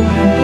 oh